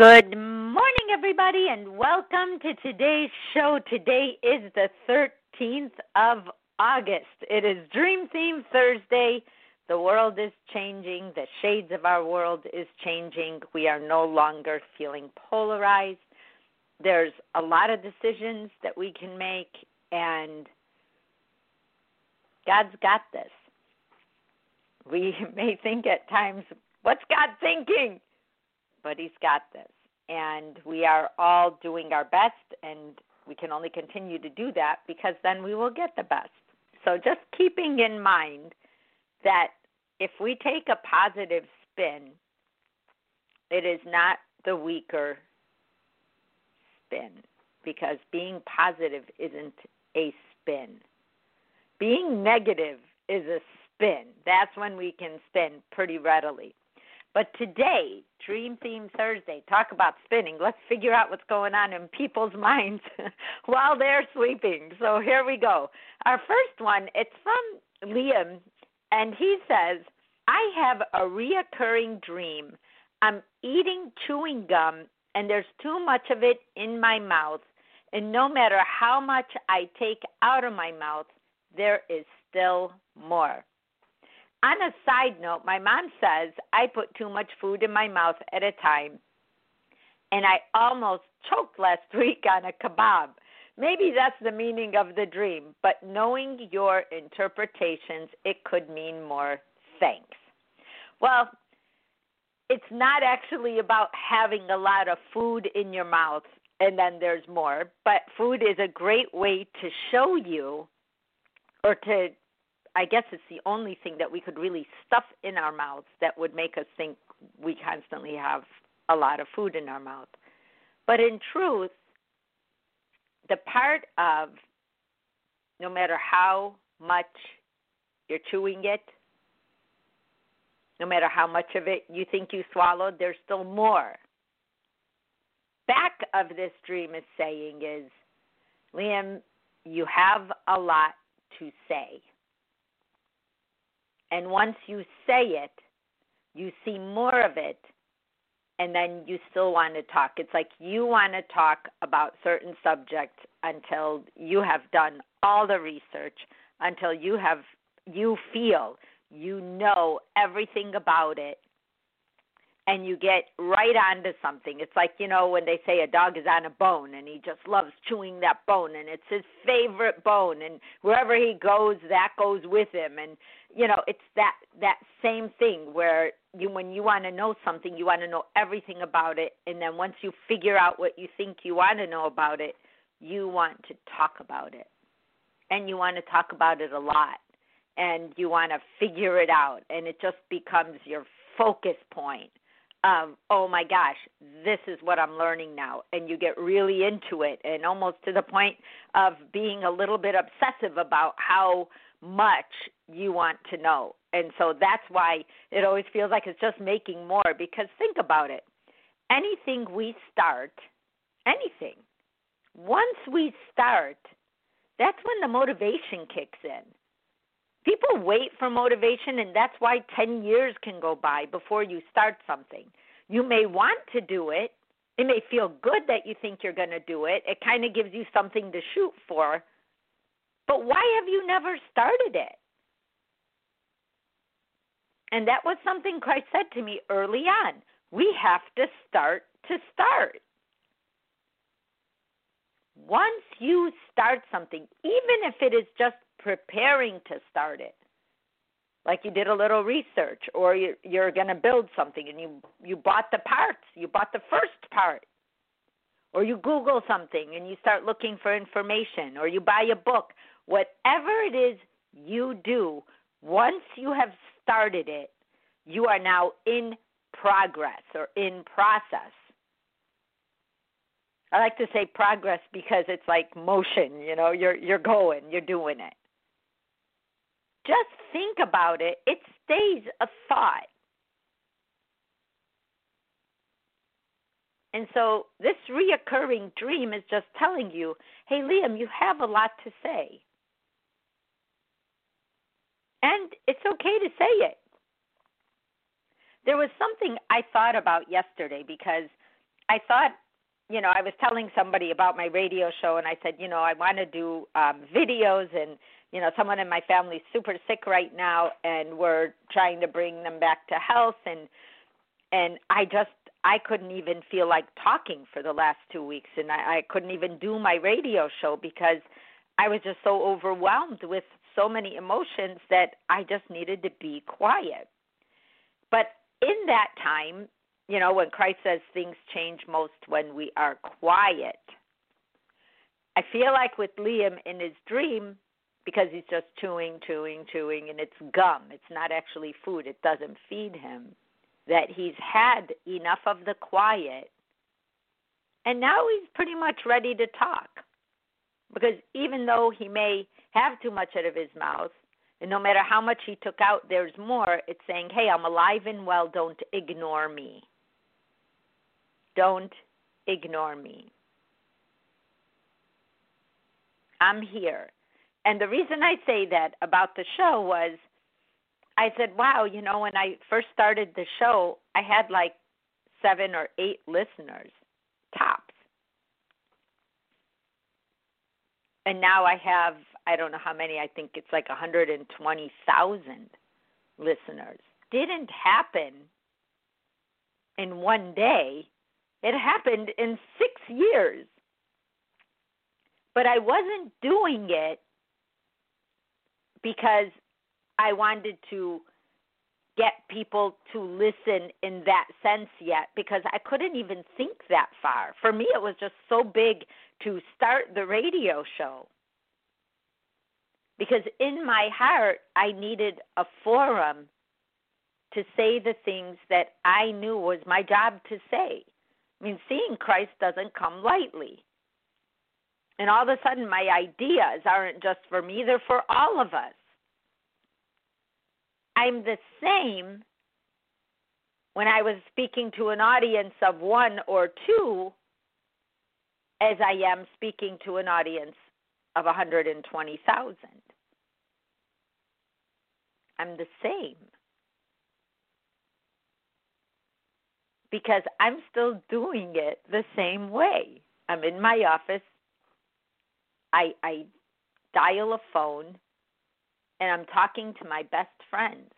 Good morning, everybody, and welcome to today's show. Today is the 13th of August. It is Dream Theme Thursday. The world is changing. The shades of our world is changing. We are no longer feeling polarized. There's a lot of decisions that we can make, and God's got this. We may think at times, what's God thinking? but he's got this. And we are all doing our best, and we can only continue to do that because then we will get the best. So just keeping in mind that if we take a positive spin, it is not the weaker spin because being positive isn't a spin. Being negative is a spin. That's when we can spin pretty readily. But today, Dream Theme Thursday, talk about spinning. Let's figure out what's going on in people's minds while they're sleeping. So here we go. Our first one, it's from Liam, and he says, I have a reoccurring dream. I'm eating chewing gum, and there's too much of it in my mouth. And no matter how much I take out of my mouth, there is still more. On a side note, my mom says I put too much food in my mouth at a time, and I almost choked last week on a kebab. Maybe that's the meaning of the dream, but knowing your interpretations, it could mean more. Thanks. Well, it's not actually about having a lot of food in your mouth and then there's more, but food is a great way to show you or to I guess it's the only thing that we could really stuff in our mouths that would make us think we constantly have a lot of food in our mouth. But in truth, the part of no matter how much you're chewing it, no matter how much of it you think you swallowed, there's still more. Back of this dream is saying is, Liam, you have a lot to say. And once you say it, you see more of it, and then you still want to talk. It's like you want to talk about certain subjects until you have done all the research, until you have you feel you know everything about it and you get right onto something. It's like, you know, when they say a dog is on a bone and he just loves chewing that bone and it's his favorite bone and wherever he goes that goes with him and you know, it's that that same thing where you when you want to know something, you want to know everything about it and then once you figure out what you think you want to know about it, you want to talk about it. And you want to talk about it a lot and you want to figure it out and it just becomes your focus point um, oh my gosh, this is what I'm learning now. And you get really into it and almost to the point of being a little bit obsessive about how much you want to know. And so that's why it always feels like it's just making more because think about it. Anything we start, anything, once we start, that's when the motivation kicks in. People wait for motivation, and that's why 10 years can go by before you start something. You may want to do it. It may feel good that you think you're going to do it. It kind of gives you something to shoot for. But why have you never started it? And that was something Christ said to me early on. We have to start to start. Once you start something, even if it is just preparing to start it like you did a little research or you you're going to build something and you you bought the parts you bought the first part or you Google something and you start looking for information, or you buy a book, whatever it is you do, once you have started it, you are now in progress or in process. I like to say progress because it's like motion, you know, you're you're going, you're doing it. Just think about it. It stays a thought. And so this reoccurring dream is just telling you, hey, Liam, you have a lot to say. And it's okay to say it. There was something I thought about yesterday because I thought, you know, I was telling somebody about my radio show and I said, you know, I want to do um videos and you know, someone in my family's super sick right now and we're trying to bring them back to health and and I just I couldn't even feel like talking for the last two weeks, and I, I couldn't even do my radio show because I was just so overwhelmed with so many emotions that I just needed to be quiet. But in that time, you know, when Christ says things change most when we are quiet, I feel like with Liam in his dream, because he's just chewing, chewing, chewing, and it's gum, it's not actually food, it doesn't feed him that he's had enough of the quiet and now he's pretty much ready to talk. Because even though he may have too much out of his mouth, and no matter how much he took out, there's more, it's saying, hey, I'm alive and well, don't ignore me. Don't ignore me. I'm here. And the reason I say that about the show was I said, wow, you know, when I first started the show, I had like seven or eight listeners, tops. And now I have, I don't know how many, I think it's like 120,000 listeners. Didn't happen in one day, it happened in six years. But I wasn't doing it because I wanted to get people to listen in that sense yet because I couldn't even think that far. For me, it was just so big to start the radio show. Because in my heart, I needed a forum to say the things that I knew was my job to say. I mean, seeing Christ doesn't come lightly. And all of a sudden, my ideas aren't just for me, they're for all of us. I'm the same when I was speaking to an audience of one or two as I am speaking to an audience of 120,000. I'm the same. Because I'm still doing it the same way. I'm in my office. I I dial a phone and I'm talking to my best friends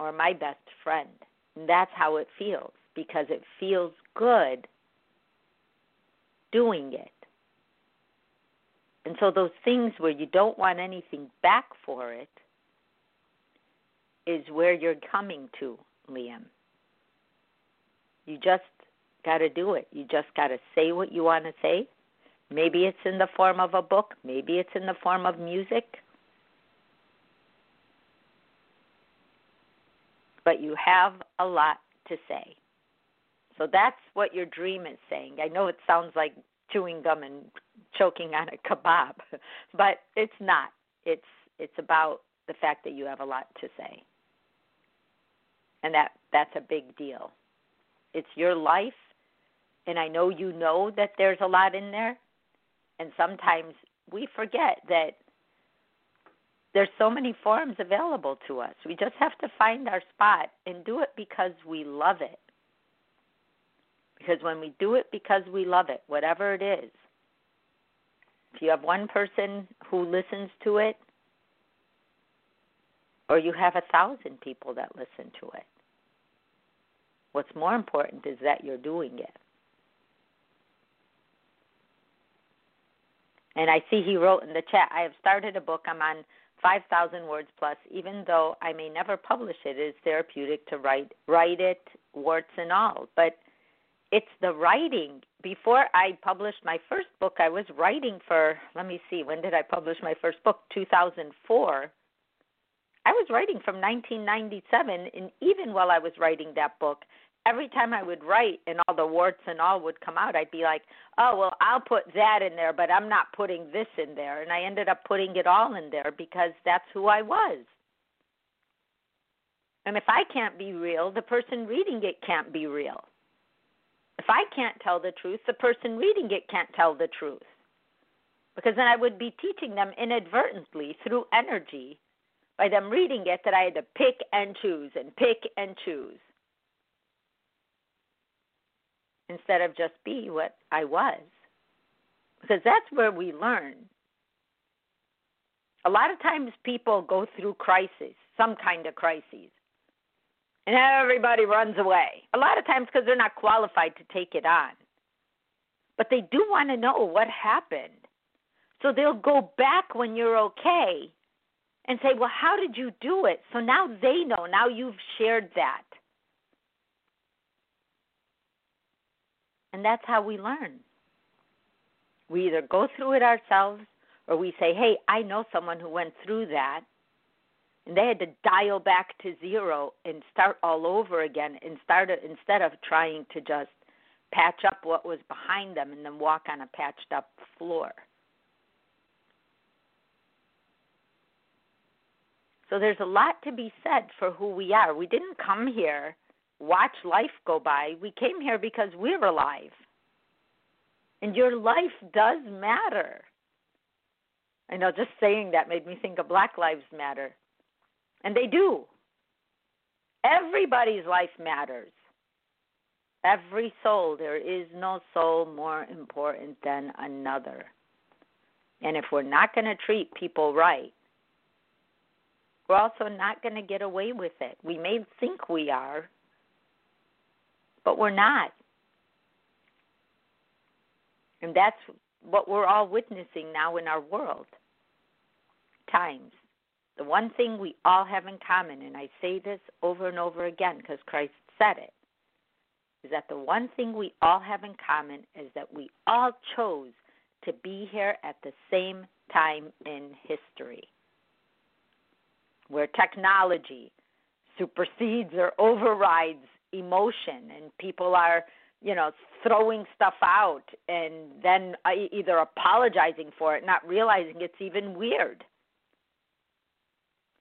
or my best friend. And that's how it feels because it feels good doing it. And so, those things where you don't want anything back for it is where you're coming to, Liam. You just got to do it. You just got to say what you want to say. Maybe it's in the form of a book, maybe it's in the form of music, but you have a lot to say. So that's what your dream is saying. I know it sounds like chewing gum and choking on a kebab, but it's not. It's it's about the fact that you have a lot to say. And that that's a big deal. It's your life and I know you know that there's a lot in there. And sometimes we forget that there's so many forms available to us. We just have to find our spot and do it because we love it. Because when we do it because we love it, whatever it is, if you have one person who listens to it, or you have a thousand people that listen to it, what's more important is that you're doing it. And I see he wrote in the chat, I have started a book. I'm on 5,000 words plus, even though I may never publish it, it is therapeutic to write write it, warts and all. But it's the writing. Before I published my first book, I was writing for, let me see, when did I publish my first book? 2004. I was writing from 1997, and even while I was writing that book, every time I would write and all the warts and all would come out, I'd be like, oh, well, I'll put that in there, but I'm not putting this in there. And I ended up putting it all in there because that's who I was. And if I can't be real, the person reading it can't be real. If I can't tell the truth, the person reading it can't tell the truth. Because then I would be teaching them inadvertently through energy by them reading it that I had to pick and choose and pick and choose instead of just be what I was. Because that's where we learn. A lot of times people go through crisis, some kind of crisis, and everybody runs away. A lot of times because they're not qualified to take it on. But they do want to know what happened. So they'll go back when you're okay and say, Well, how did you do it? So now they know. Now you've shared that. And that's how we learn. We either go through it ourselves or we say, hey, I know someone who went through that. And they had to dial back to zero and start all over again and start instead of trying to just patch up what was behind them and then walk on a patched up floor. So there's a lot to be said for who we are. We didn't come here watch life go by. We came here because we're alive. And your life does matter. I know just saying that made me think of Black Lives Matter. And they do. Everybody's life matters. Every soul. There is no soul more important than another. And if we're not going to treat people right, we're also not going to get away with it. We may think we are, but we're not. And that's what we're all witnessing now in our world. Times. The one thing we all have in common, and I say this over and over again because Christ said it, is that the one thing we all have in common is that we all chose to be here at the same time in history. Where technology supersedes or overrides emotion and people are you know throwing stuff out and then uh, either apologizing for it not realizing it's even weird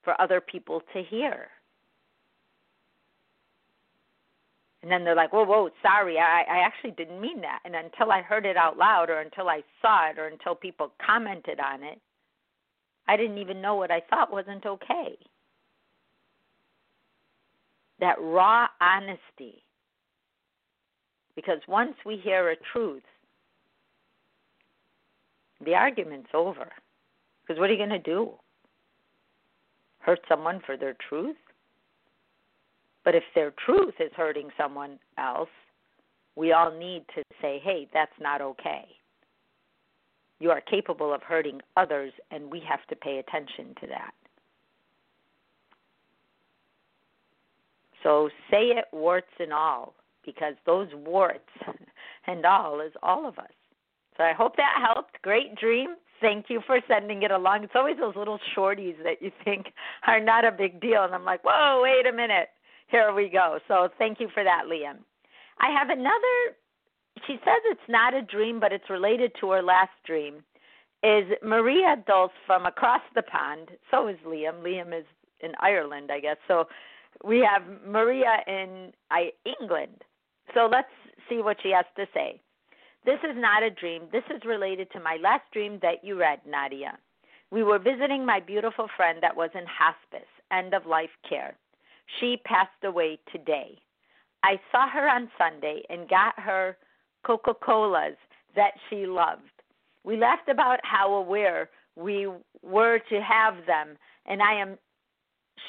for other people to hear. And then they're like whoa whoa sorry i i actually didn't mean that. And until i heard it out loud or until i saw it or until people commented on it i didn't even know what i thought wasn't okay that raw honesty. Because once we hear a truth, the argument's over. Because what are you going to do? Hurt someone for their truth? But if their truth is hurting someone else, we all need to say, hey, that's not okay. You are capable of hurting others, and we have to pay attention to that. So say it warts and all, because those warts and all is all of us. So I hope that helped. Great dream. Thank you for sending it along. It's always those little shorties that you think are not a big deal. And I'm like, whoa, wait a minute. Here we go. So thank you for that, Liam. I have another, she says it's not a dream, but it's related to her last dream. Is Maria Dulce from across the pond. So is Liam. Liam is in Ireland, I guess. So we have Maria in England. So let's see what she has to say. This is not a dream. This is related to my last dream that you read, Nadia. We were visiting my beautiful friend that was in hospice, end of life care. She passed away today. I saw her on Sunday and got her Coca Colas that she loved. We laughed about how aware we were to have them, and I am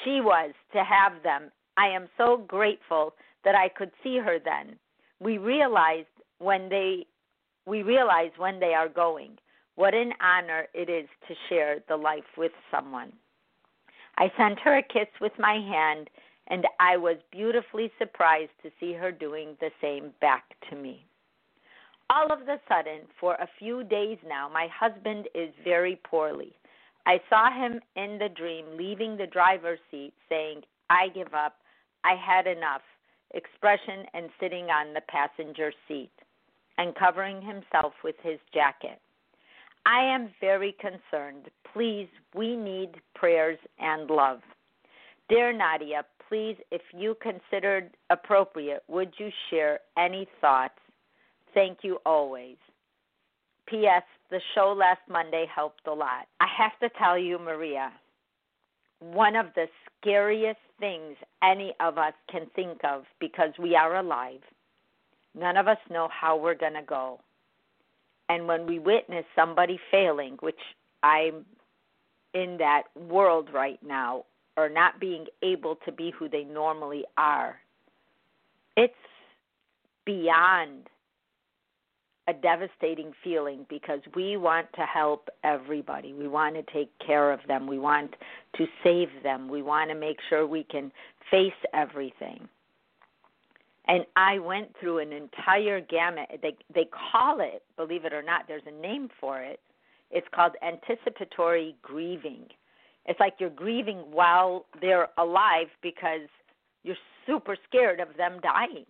she was to have them. I am so grateful that I could see her then. We realized when they we realize when they are going. What an honor it is to share the life with someone. I sent her a kiss with my hand and I was beautifully surprised to see her doing the same back to me. All of a sudden, for a few days now, my husband is very poorly. I saw him in the dream leaving the driver's seat saying, I give up, I had enough, expression, and sitting on the passenger seat and covering himself with his jacket. I am very concerned. Please, we need prayers and love. Dear Nadia, please, if you considered appropriate, would you share any thoughts? Thank you always. P.S. The show last Monday helped a lot. I have to tell you, Maria, one of the scariest things any of us can think of because we are alive. None of us know how we're going to go. And when we witness somebody failing, which I'm in that world right now, or not being able to be who they normally are, it's beyond a devastating feeling because we want to help everybody. We want to take care of them. We want to save them. We want to make sure we can face everything. And I went through an entire gamut. They they call it, believe it or not, there's a name for it. It's called anticipatory grieving. It's like you're grieving while they're alive because you're super scared of them dying.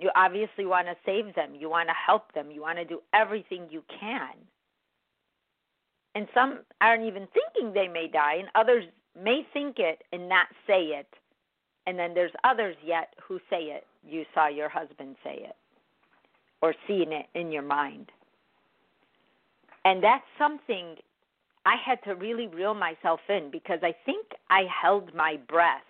You obviously want to save them. You want to help them. You want to do everything you can. And some aren't even thinking they may die, and others may think it and not say it. And then there's others yet who say it. You saw your husband say it or seeing it in your mind. And that's something I had to really reel myself in because I think I held my breath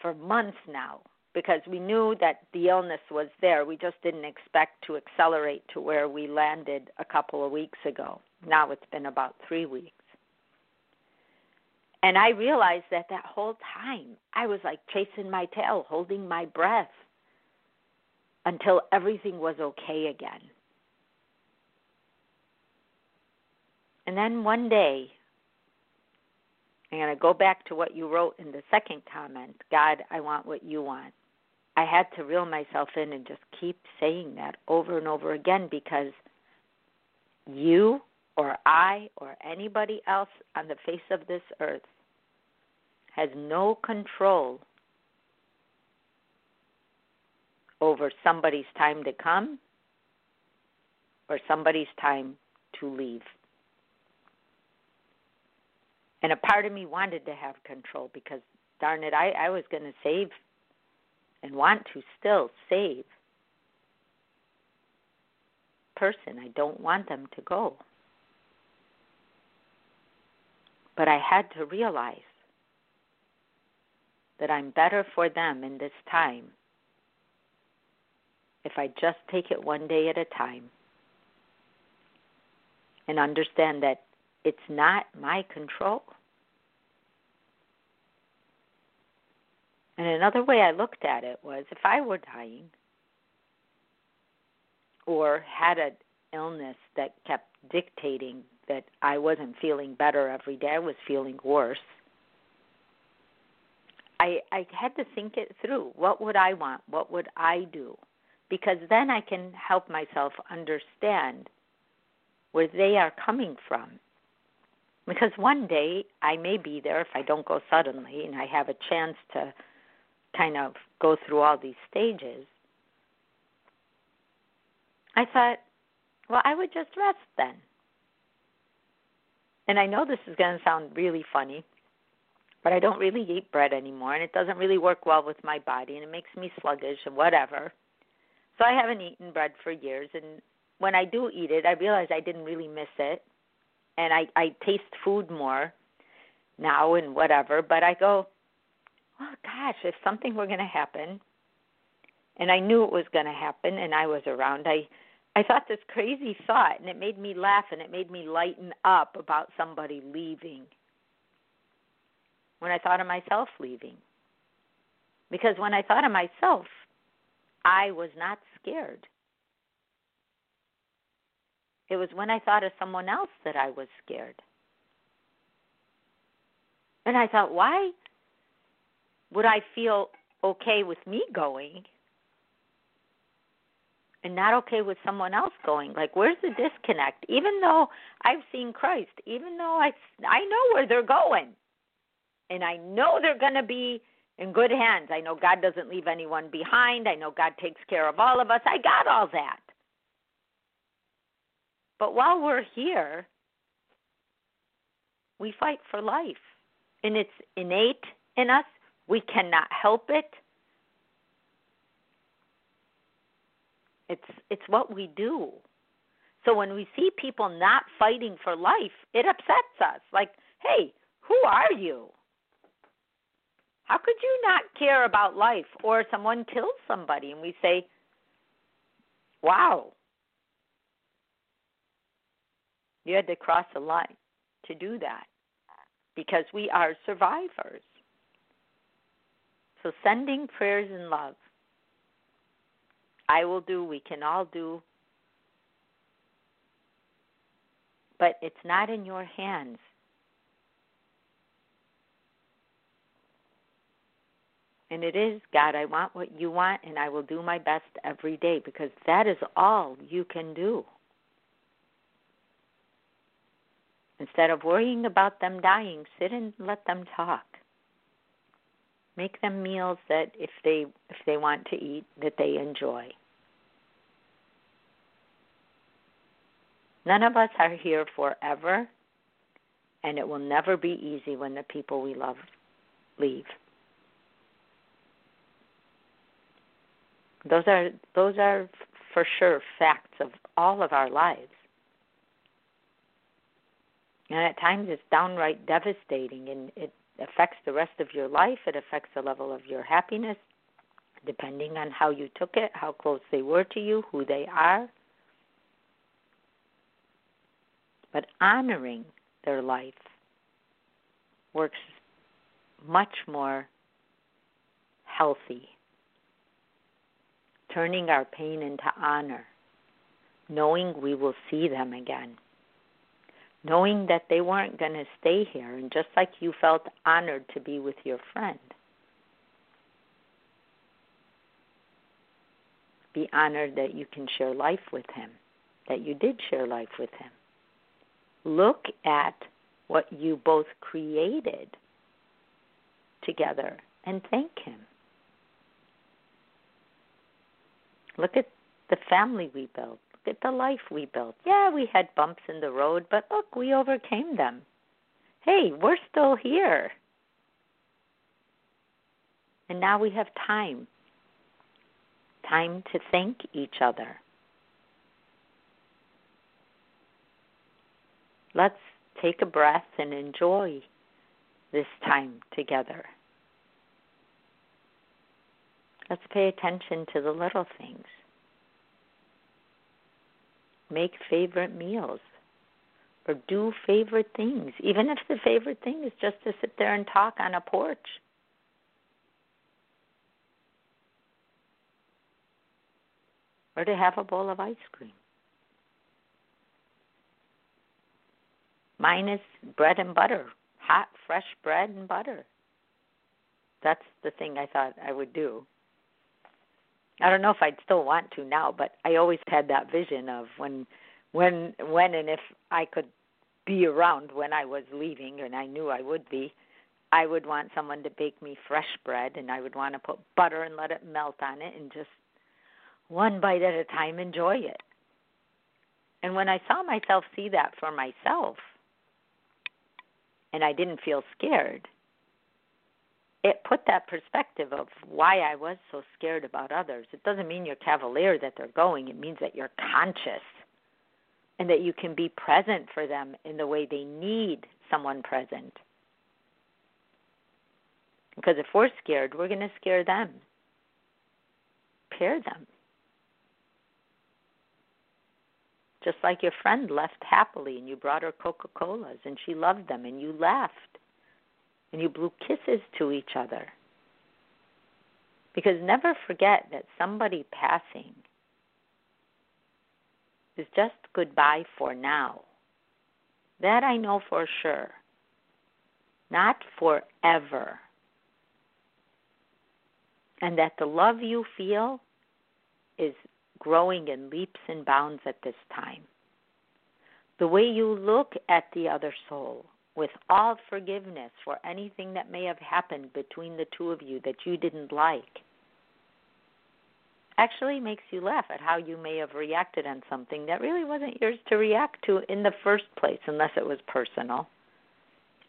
for months now because we knew that the illness was there. We just didn't expect to accelerate to where we landed a couple of weeks ago. Now it's been about three weeks. And I realized that that whole time I was like chasing my tail, holding my breath until everything was okay again. And then one day, I'm going to go back to what you wrote in the second comment God, I want what you want. I had to reel myself in and just keep saying that over and over again because you or I or anybody else on the face of this earth has no control over somebody's time to come or somebody's time to leave. And a part of me wanted to have control because, darn it, I, I was going to save and want to still save person. I don't want them to go. But I had to realize that I'm better for them in this time if I just take it one day at a time and understand that it's not my control. And another way I looked at it was if I were dying or had an illness that kept dictating that I wasn't feeling better every day, I was feeling worse. I I had to think it through. What would I want? What would I do? Because then I can help myself understand where they are coming from. Because one day I may be there if I don't go suddenly and I have a chance to kind of go through all these stages, I thought, well, I would just rest then. And I know this is going to sound really funny, but I don't really eat bread anymore, and it doesn't really work well with my body, and it makes me sluggish and whatever. So I haven't eaten bread for years, and when I do eat it, I realize I didn't really miss it, and I I taste food more now and whatever. But I go, oh gosh, if something were going to happen, and I knew it was going to happen, and I was around, I I thought this crazy thought, and it made me laugh, and it made me lighten up about somebody leaving. When I thought of myself leaving, because when I thought of myself, I was not scared. It was when I thought of someone else that I was scared. And I thought, why would I feel okay with me going and not okay with someone else going? Like, where's the disconnect? Even though I've seen Christ, even though I I know where they're going, and I know they're going to be in good hands. I know God doesn't leave anyone behind. I know God takes care of all of us. I got all that. But while we're here, we fight for life. And it's innate in us. We cannot help it. It's it's what we do. So when we see people not fighting for life, it upsets us. Like, hey, who are you? How could you not care about life? Or someone kills somebody and we say, wow, you had to cross a line to do that because we are survivors. So sending prayers and love. I will do, we can all do. But it's not in your hands. And it is, God, I want what you want, and I will do my best every day because that is all you can do. Instead of worrying about them dying, sit and let them talk. Make them meals that if they if they want to eat that they enjoy. None of us are here forever, and it will never be easy when the people we love leave. Those are those are for sure facts of all of our lives. And at times it's downright devastating and it affects the rest of your life. It affects the level of your happiness, depending on how you took it, how close they were to you, who they are. But honoring their life works much more healthy turning our pain into honor, knowing we will see them again, knowing that they weren't going to stay here, and just like you felt honored to be with your friend, be honored that you can share life with him, that you did share life with him. Look at what you both created together and thank him. Look at the family we built. Look at the life we built. Yeah, we had bumps in the road, but look, we overcame them. Hey, we're still here. And now we have time. Time to thank each other. Let's take a breath and enjoy this time together. Let's pay attention to the little things. Make favorite meals or do favorite things, even if the favorite thing is just to sit there and talk on a porch. Or to have a bowl of ice cream. Mine is bread and butter, hot, fresh bread and butter. That's the thing I thought I would do. I don't know if I'd still want to now, but I always had that vision of when when when and if I could be around when I was leaving and I knew I would be, I would want someone to bake me fresh bread and I would want to put butter and let it melt on it and just one bite at a time enjoy it. And when I saw myself see that for myself and I didn't feel scared, it put that perspective of why I was so scared about others. It doesn't mean you're cavalier that they're going, it means that you're conscious and that you can be present for them in the way they need someone present. Because if we're scared, we're going to scare them, pair them. Just like your friend left happily and you brought her Coca Colas and she loved them and you laughed and you blew kisses to each other. Because never forget that somebody passing is just goodbye for now. That I know for sure. not forever. And that the love you feel is growing in leaps and bounds at this time. The way you look at the other soul with all forgiveness for anything that may have happened between the two of you that you didn't like actually makes you laugh at how you may have reacted on something that really wasn't yours to react to in the first place, unless it was personal.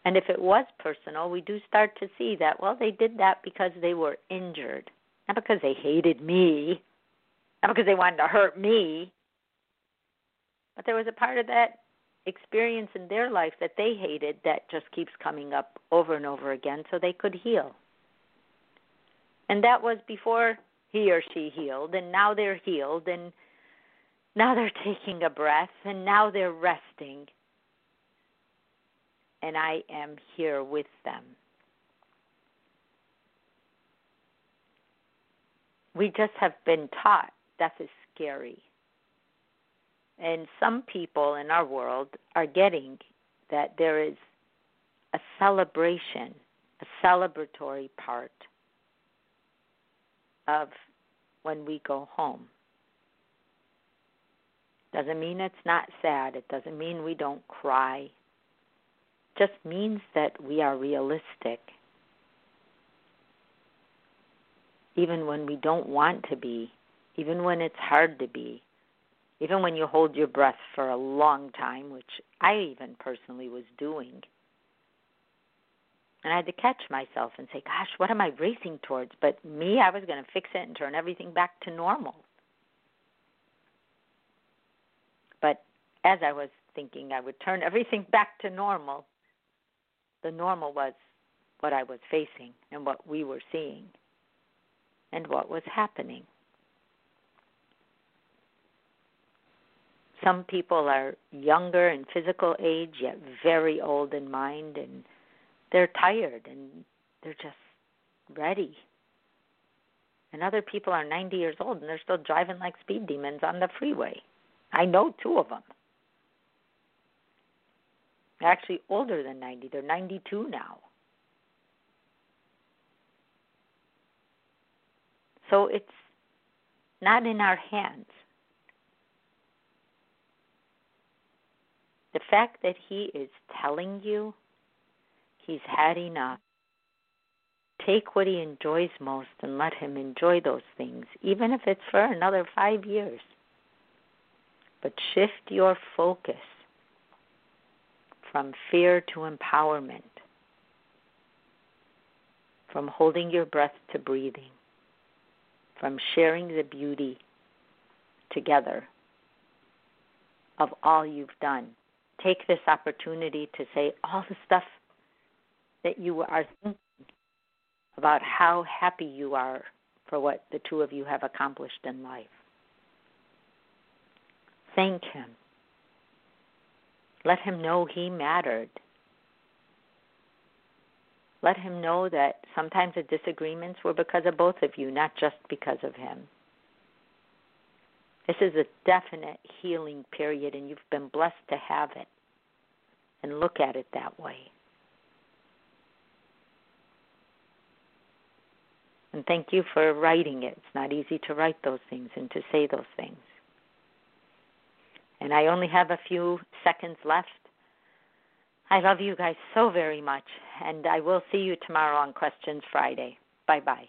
And if it was personal, we do start to see that, well, they did that because they were injured, not because they hated me, not because they wanted to hurt me, but there was a part of that experience in their life that they hated that just keeps coming up over and over again so they could heal. And that was before he or she healed and now they're healed and now they're taking a breath and now they're resting and I am here with them. We just have been taught death is scary. And some people in our world are getting that there is a celebration, a celebratory part of when we go home. Doesn't mean it's not sad. It doesn't mean we don't cry. Just means that we are realistic. Even when we don't want to be, even when it's hard to be, even when you hold your breath for a long time, which I even personally was doing and I had to catch myself and say, gosh, what am I racing towards? But me, I was going to fix it and turn everything back to normal. But as I was thinking I would turn everything back to normal, the normal was what I was facing and what we were seeing and what was happening. Some people are younger in physical age, yet very old in mind and they're tired and they're just ready. And other people are 90 years old and they're still driving like speed demons on the freeway. I know two of them. They're actually older than 90. They're 92 now. So it's not in our hands. The fact that he is telling you He's had enough. Take what he enjoys most and let him enjoy those things, even if it's for another five years. But shift your focus from fear to empowerment, from holding your breath to breathing, from sharing the beauty together of all you've done. Take this opportunity to say all the stuff that you are thinking about how happy you are for what the two of you have accomplished in life. Thank Him. Let Him know He mattered. Let Him know that sometimes the disagreements were because of both of you, not just because of Him. This is a definite healing period, and you've been blessed to have it. And look at it that way. And thank you for writing it. It's not easy to write those things and to say those things. And I only have a few seconds left. I love you guys so very much, and I will see you tomorrow on Questions Friday. Bye bye.